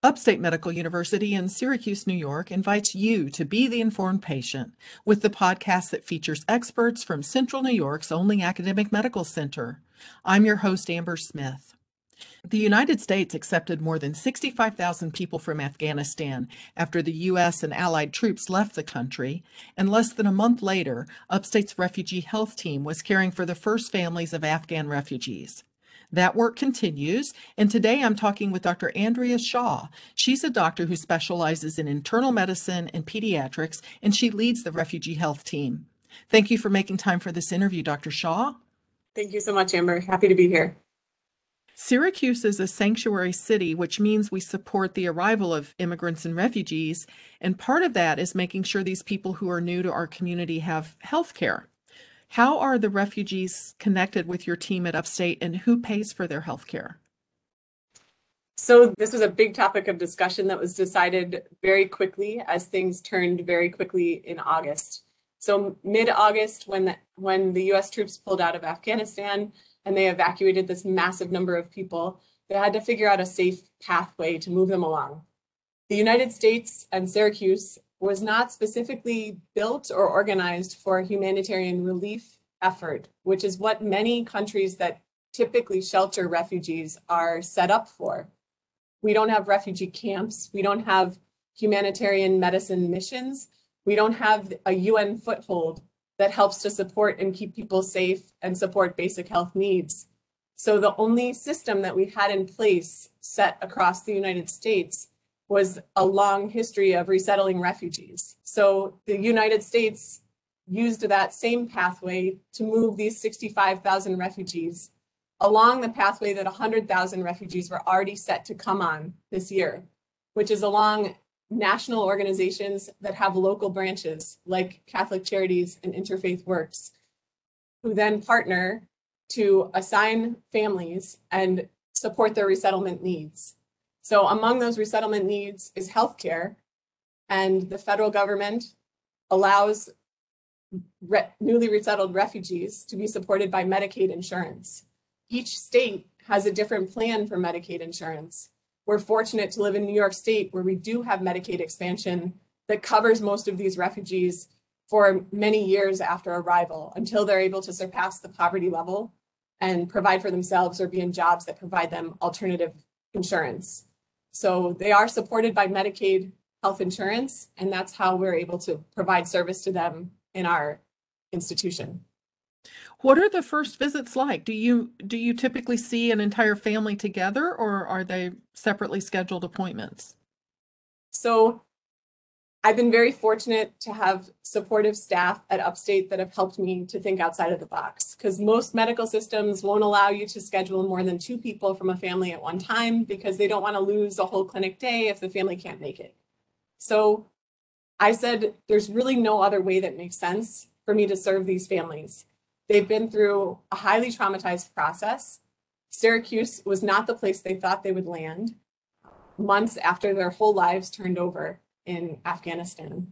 Upstate Medical University in Syracuse, New York invites you to be the informed patient with the podcast that features experts from Central New York's only academic medical center. I'm your host, Amber Smith. The United States accepted more than 65,000 people from Afghanistan after the U.S. and allied troops left the country, and less than a month later, Upstate's refugee health team was caring for the first families of Afghan refugees. That work continues, and today I'm talking with Dr. Andrea Shaw. She's a doctor who specializes in internal medicine and pediatrics, and she leads the refugee health team. Thank you for making time for this interview, Dr. Shaw. Thank you so much, Amber. Happy to be here. Syracuse is a sanctuary city, which means we support the arrival of immigrants and refugees. And part of that is making sure these people who are new to our community have health care. How are the refugees connected with your team at Upstate and who pays for their health care? So, this was a big topic of discussion that was decided very quickly as things turned very quickly in August. So, mid August, when the, when the US troops pulled out of Afghanistan and they evacuated this massive number of people, they had to figure out a safe pathway to move them along. The United States and Syracuse was not specifically built or organized for a humanitarian relief effort, which is what many countries that typically shelter refugees are set up for. We don't have refugee camps. We don't have humanitarian medicine missions. We don't have a UN foothold that helps to support and keep people safe and support basic health needs. So the only system that we had in place set across the United States was a long history of resettling refugees. So the United States used that same pathway to move these 65,000 refugees along the pathway that 100,000 refugees were already set to come on this year, which is along national organizations that have local branches like Catholic Charities and Interfaith Works, who then partner to assign families and support their resettlement needs. So among those resettlement needs is healthcare, and the federal government allows re- newly resettled refugees to be supported by Medicaid insurance. Each state has a different plan for Medicaid insurance. We're fortunate to live in New York State where we do have Medicaid expansion that covers most of these refugees for many years after arrival until they're able to surpass the poverty level and provide for themselves or be in jobs that provide them alternative insurance. So they are supported by Medicaid health insurance, and that's how we're able to provide service to them in our institution. What are the first visits like? Do you do you typically see an entire family together or are they separately scheduled appointments? So I've been very fortunate to have supportive staff at Upstate that have helped me to think outside of the box because most medical systems won't allow you to schedule more than two people from a family at one time because they don't want to lose a whole clinic day if the family can't make it. So I said, there's really no other way that makes sense for me to serve these families. They've been through a highly traumatized process. Syracuse was not the place they thought they would land months after their whole lives turned over in Afghanistan.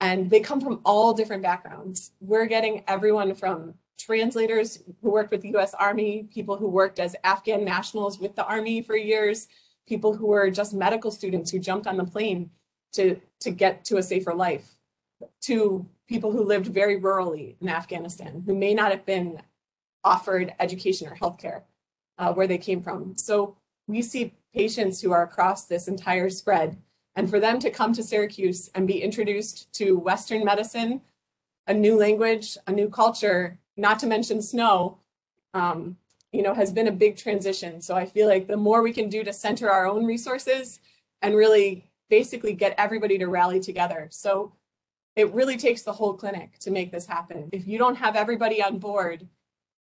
And they come from all different backgrounds. We're getting everyone from translators who worked with the US Army, people who worked as Afghan nationals with the Army for years, people who were just medical students who jumped on the plane to, to get to a safer life, to people who lived very rurally in Afghanistan, who may not have been offered education or healthcare uh, where they came from. So we see patients who are across this entire spread and for them to come to Syracuse and be introduced to Western medicine, a new language, a new culture, not to mention snow, um, you know, has been a big transition. So I feel like the more we can do to center our own resources and really basically get everybody to rally together. So it really takes the whole clinic to make this happen. If you don't have everybody on board,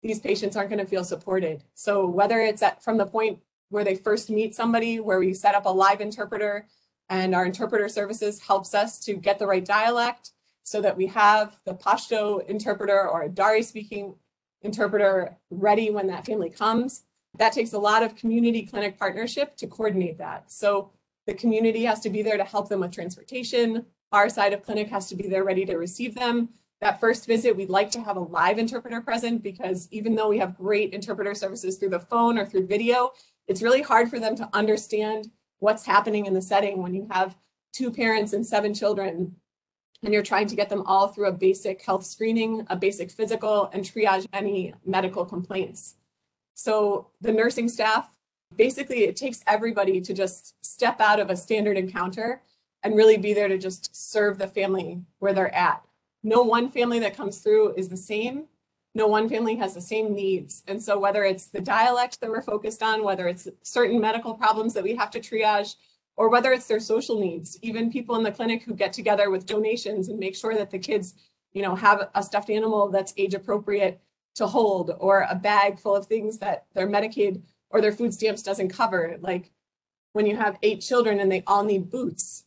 these patients aren't going to feel supported. So whether it's at from the point where they first meet somebody, where we set up a live interpreter and our interpreter services helps us to get the right dialect so that we have the Pashto interpreter or a Dari speaking interpreter ready when that family comes. That takes a lot of community clinic partnership to coordinate that. So the community has to be there to help them with transportation. Our side of clinic has to be there ready to receive them. That first visit, we'd like to have a live interpreter present because even though we have great interpreter services through the phone or through video, it's really hard for them to understand what's happening in the setting when you have two parents and seven children and you're trying to get them all through a basic health screening, a basic physical, and triage any medical complaints. So the nursing staff, basically it takes everybody to just step out of a standard encounter and really be there to just serve the family where they're at. No one family that comes through is the same. No one family has the same needs. And so whether it's the dialect that we're focused on, whether it's certain medical problems that we have to triage, or whether it's their social needs, even people in the clinic who get together with donations and make sure that the kids, you know, have a stuffed animal that's age appropriate to hold or a bag full of things that their Medicaid or their food stamps doesn't cover. Like when you have eight children and they all need boots,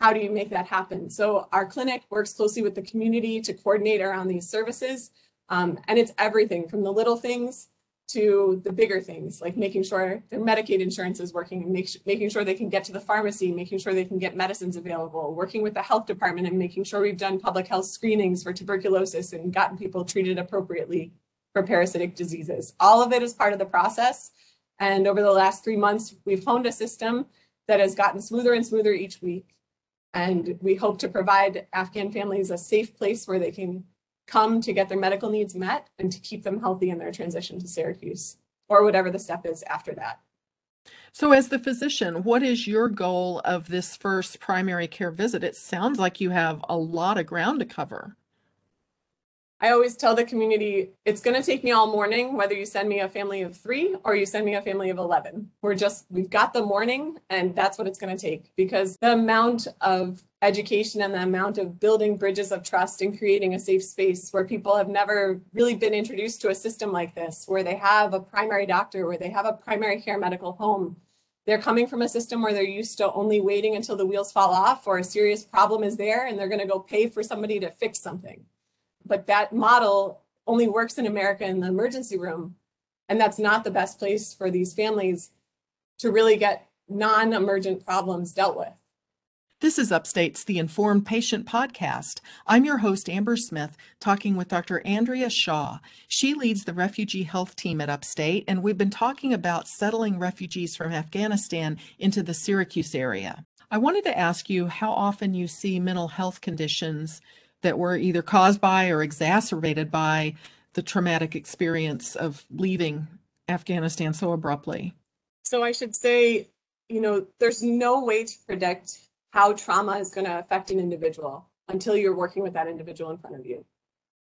how do you make that happen? So our clinic works closely with the community to coordinate around these services. Um, and it's everything from the little things to the bigger things, like making sure their Medicaid insurance is working make, making sure they can get to the pharmacy, making sure they can get medicines available, working with the health department and making sure we've done public health screenings for tuberculosis and gotten people treated appropriately for parasitic diseases. All of it is part of the process. And over the last three months, we've honed a system that has gotten smoother and smoother each week. And we hope to provide Afghan families a safe place where they can come to get their medical needs met and to keep them healthy in their transition to Syracuse or whatever the step is after that. So, as the physician, what is your goal of this first primary care visit? It sounds like you have a lot of ground to cover. I always tell the community it's going to take me all morning, whether you send me a family of three or you send me a family of 11. We're just, we've got the morning, and that's what it's going to take because the amount of education and the amount of building bridges of trust and creating a safe space where people have never really been introduced to a system like this, where they have a primary doctor, where they have a primary care medical home. They're coming from a system where they're used to only waiting until the wheels fall off or a serious problem is there and they're going to go pay for somebody to fix something but that model only works in America in the emergency room. And that's not the best place for these families to really get non emergent problems dealt with. This is Upstate's The Informed Patient Podcast. I'm your host, Amber Smith, talking with Dr. Andrea Shaw. She leads the refugee health team at Upstate, and we've been talking about settling refugees from Afghanistan into the Syracuse area. I wanted to ask you how often you see mental health conditions that were either caused by or exacerbated by the traumatic experience of leaving Afghanistan so abruptly? So I should say, you know, there's no way to predict how trauma is going to affect an individual until you're working with that individual in front of you.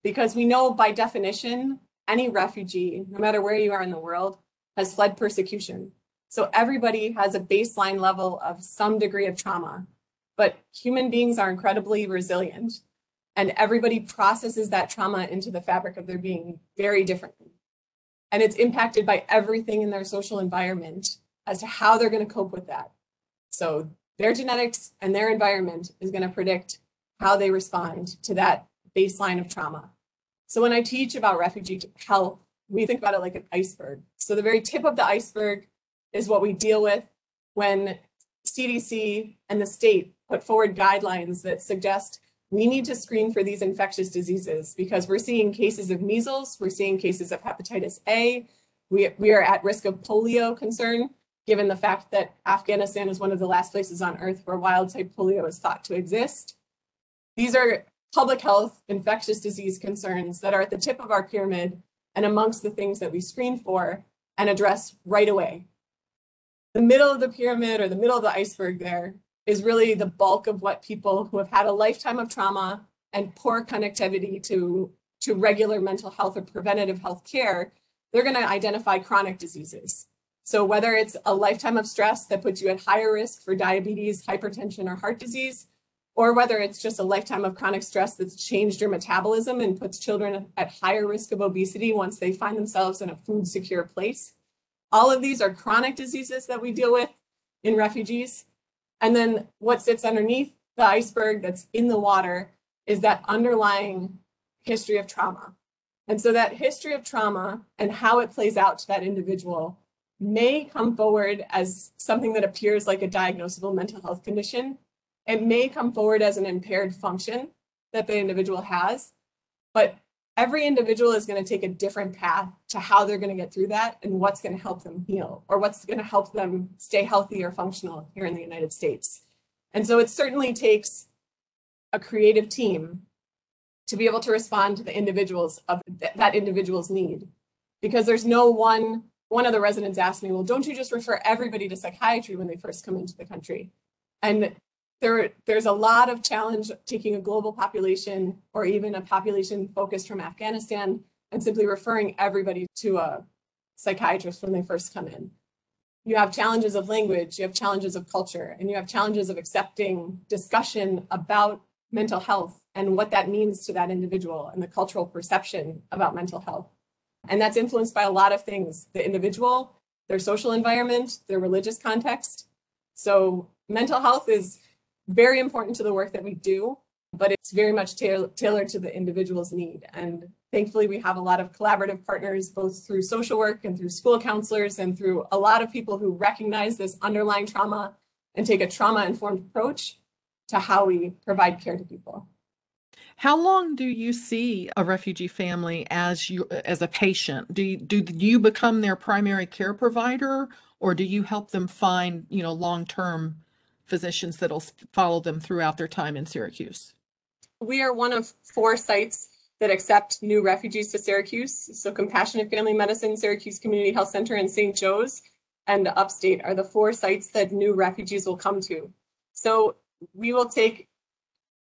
Because we know by definition, any refugee, no matter where you are in the world, has fled persecution. So everybody has a baseline level of some degree of trauma. But human beings are incredibly resilient and everybody processes that trauma into the fabric of their being very differently. And it's impacted by everything in their social environment as to how they're going to cope with that. So their genetics and their environment is going to predict how they respond to that baseline of trauma. So when I teach about refugee health, we think about it like an iceberg. So the very tip of the iceberg is what we deal with when CDC and the state put forward guidelines that suggest we need to screen for these infectious diseases because we're seeing cases of measles, we're seeing cases of hepatitis A, we, we are at risk of polio concern, given the fact that Afghanistan is one of the last places on earth where wild type polio is thought to exist. These are public health infectious disease concerns that are at the tip of our pyramid and amongst the things that we screen for and address right away. The middle of the pyramid or the middle of the iceberg there is really the bulk of what people who have had a lifetime of trauma and poor connectivity to, to regular mental health or preventative health care, they're going to identify chronic diseases. So whether it's a lifetime of stress that puts you at higher risk for diabetes, hypertension, or heart disease, or whether it's just a lifetime of chronic stress that's changed your metabolism and puts children at higher risk of obesity once they find themselves in a food secure place. All of these are chronic diseases that we deal with in refugees. And then what sits underneath the iceberg that's in the water is that underlying history of trauma. And so that history of trauma and how it plays out to that individual may come forward as something that appears like a diagnosable mental health condition. It may come forward as an impaired function that the individual has, but every individual is going to take a different path to how they're going to get through that and what's going to help them heal or what's going to help them stay healthy or functional here in the United States. And so it certainly takes a creative team to be able to respond to the individuals of th- that individual's need because there's no one one of the residents asked me well don't you just refer everybody to psychiatry when they first come into the country and there there's a lot of challenge taking a global population or even a population focused from afghanistan and simply referring everybody to a psychiatrist when they first come in you have challenges of language you have challenges of culture and you have challenges of accepting discussion about mental health and what that means to that individual and the cultural perception about mental health. And that's influenced by a lot of things the individual, their social environment, their religious context. So, mental health is very important to the work that we do, but it's very much ta- tailored to the individual's need. And thankfully, we have a lot of collaborative partners, both through social work and through school counselors, and through a lot of people who recognize this underlying trauma and take a trauma informed approach to how we provide care to people. How long do you see a refugee family as you as a patient? Do you, do you become their primary care provider, or do you help them find you know long term physicians that'll follow them throughout their time in Syracuse? We are one of four sites that accept new refugees to Syracuse. So Compassionate Family Medicine, Syracuse Community Health Center, and St. Joe's, and Upstate are the four sites that new refugees will come to. So we will take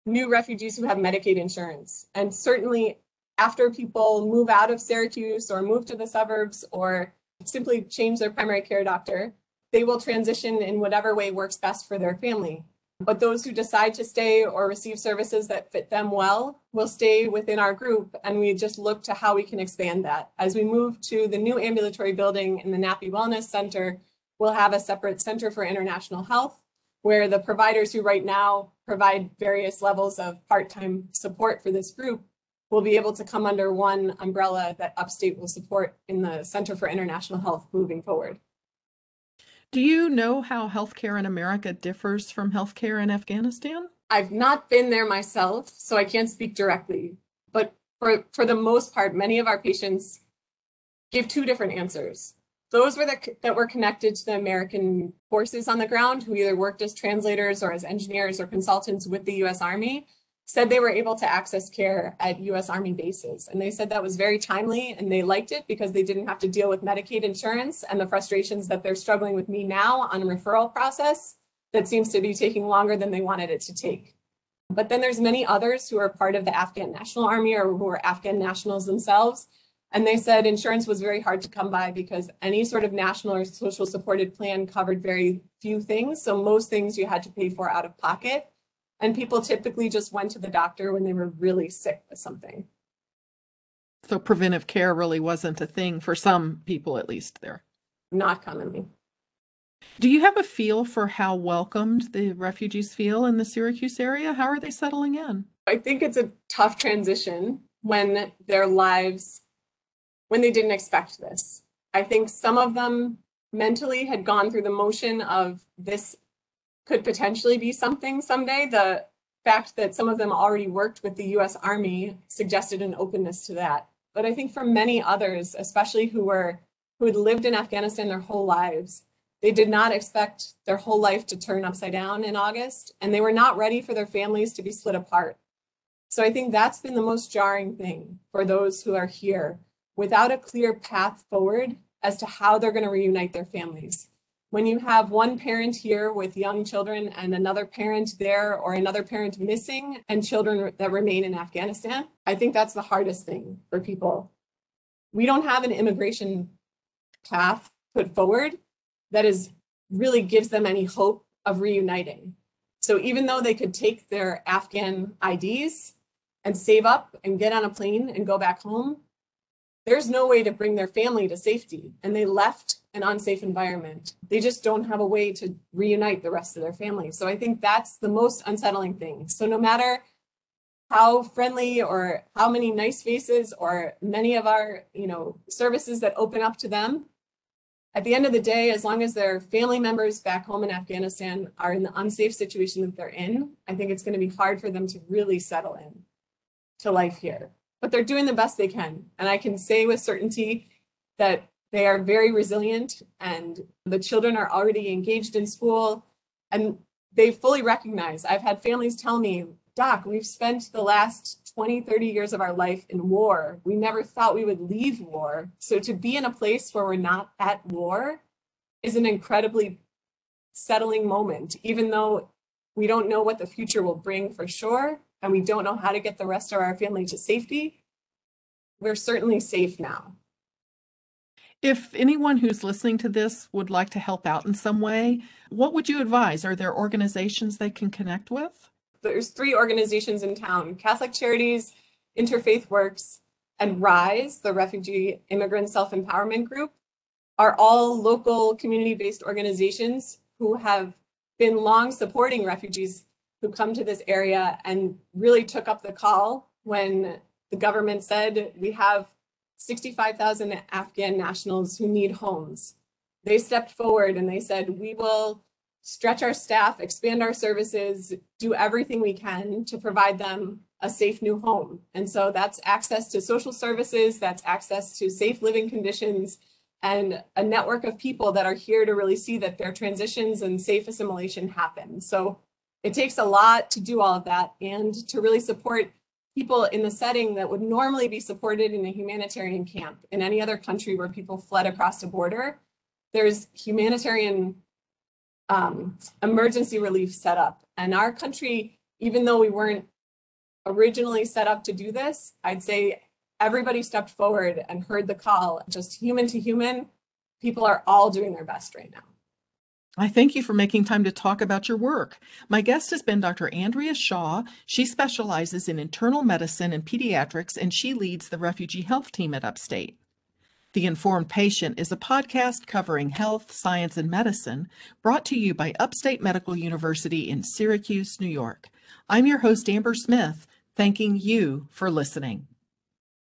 new refugees who have Medicaid insurance. And certainly after people move out of Syracuse or move to the suburbs or simply change their primary care doctor, they will transition in whatever way works best for their family. But those who decide to stay or receive services that fit them well will stay within our group. And we just look to how we can expand that. As we move to the new ambulatory building in the Nappi Wellness Center, we'll have a separate Center for International Health where the providers who right now provide various levels of part-time support for this group will be able to come under one umbrella that Upstate will support in the Center for International Health moving forward. Do you know how healthcare in America differs from healthcare in Afghanistan? I've not been there myself, so I can't speak directly. But for, for the most part, many of our patients give two different answers those were the, that were connected to the American forces on the ground who either worked as translators or as engineers or consultants with the US Army said they were able to access care at US Army bases. And they said that was very timely and they liked it because they didn't have to deal with Medicaid insurance and the frustrations that they're struggling with me now on a referral process that seems to be taking longer than they wanted it to take. But then there's many others who are part of the Afghan National Army or who are Afghan nationals themselves and they said insurance was very hard to come by because any sort of national or social supported plan covered very few things. So most things you had to pay for out of pocket. And people typically just went to the doctor when they were really sick with something. So preventive care really wasn't a thing for some people, at least there. Not commonly. Do you have a feel for how welcomed the refugees feel in the Syracuse area? How are they settling in? I think it's a tough transition when their lives when they didn't expect this. I think some of them mentally had gone through the motion of this could potentially be something someday. The fact that some of them already worked with the US Army suggested an openness to that. But I think for many others, especially who were who had lived in Afghanistan their whole lives, they did not expect their whole life to turn upside down in August, and they were not ready for their families to be split apart. So I think that's been the most jarring thing for those who are here without a clear path forward as to how they're going to reunite their families. When you have one parent here with young children and another parent there or another parent missing and children that remain in Afghanistan, I think that's the hardest thing for people. We don't have an immigration path put forward that is really gives them any hope of reuniting. So even though they could take their Afghan IDs and save up and get on a plane and go back home, there's no way to bring their family to safety. And they left an unsafe environment. They just don't have a way to reunite the rest of their family. So i think that's the most unsettling thing. So no matter how friendly or how many nice faces or many of our you know services that open up to them at the end of the day as long as their family members back home in afghanistan are in the unsafe situation that they're in i think it's going to be hard for them to really settle in to life here but they're doing the best they can. And I can say with certainty that they are very resilient and the children are already engaged in school and they fully recognize. I've had families tell me, Doc, we've spent the last 20, 30 years of our life in war. We never thought we would leave war. So to be in a place where we're not at war is an incredibly settling moment, even though we don't know what the future will bring for sure, and we don't know how to get the rest of our family to safety. We're certainly safe now. If anyone who's listening to this would like to help out in some way, what would you advise? Are there organizations they can connect with? There's three organizations in town Catholic Charities, Interfaith Works, and RISE, the Refugee Immigrant Self Empowerment Group, are all local community based organizations who have been long supporting refugees who come to this area and really took up the call when the government said we have 65,000 Afghan nationals who need homes. They stepped forward and they said, we will stretch our staff, expand our services, do everything we can to provide them a safe new home. And so that's access to social services, that's access to safe living conditions, and a network of people that are here to really see that their transitions and safe assimilation happen. So it takes a lot to do all of that and to really support people in the setting that would normally be supported in a humanitarian camp in any other country where people fled across the border. There's humanitarian um, emergency relief set up. And our country, even though we weren't originally set up to do this, I'd say everybody stepped forward and heard the call, just human to human. People are all doing their best right now. I thank you for making time to talk about your work. My guest has been Dr. Andrea Shaw. She specializes in internal medicine and pediatrics, and she leads the refugee health team at Upstate. The Informed Patient is a podcast covering health, science, and medicine brought to you by Upstate Medical University in Syracuse, New York. I'm your host, Amber Smith, thanking you for listening.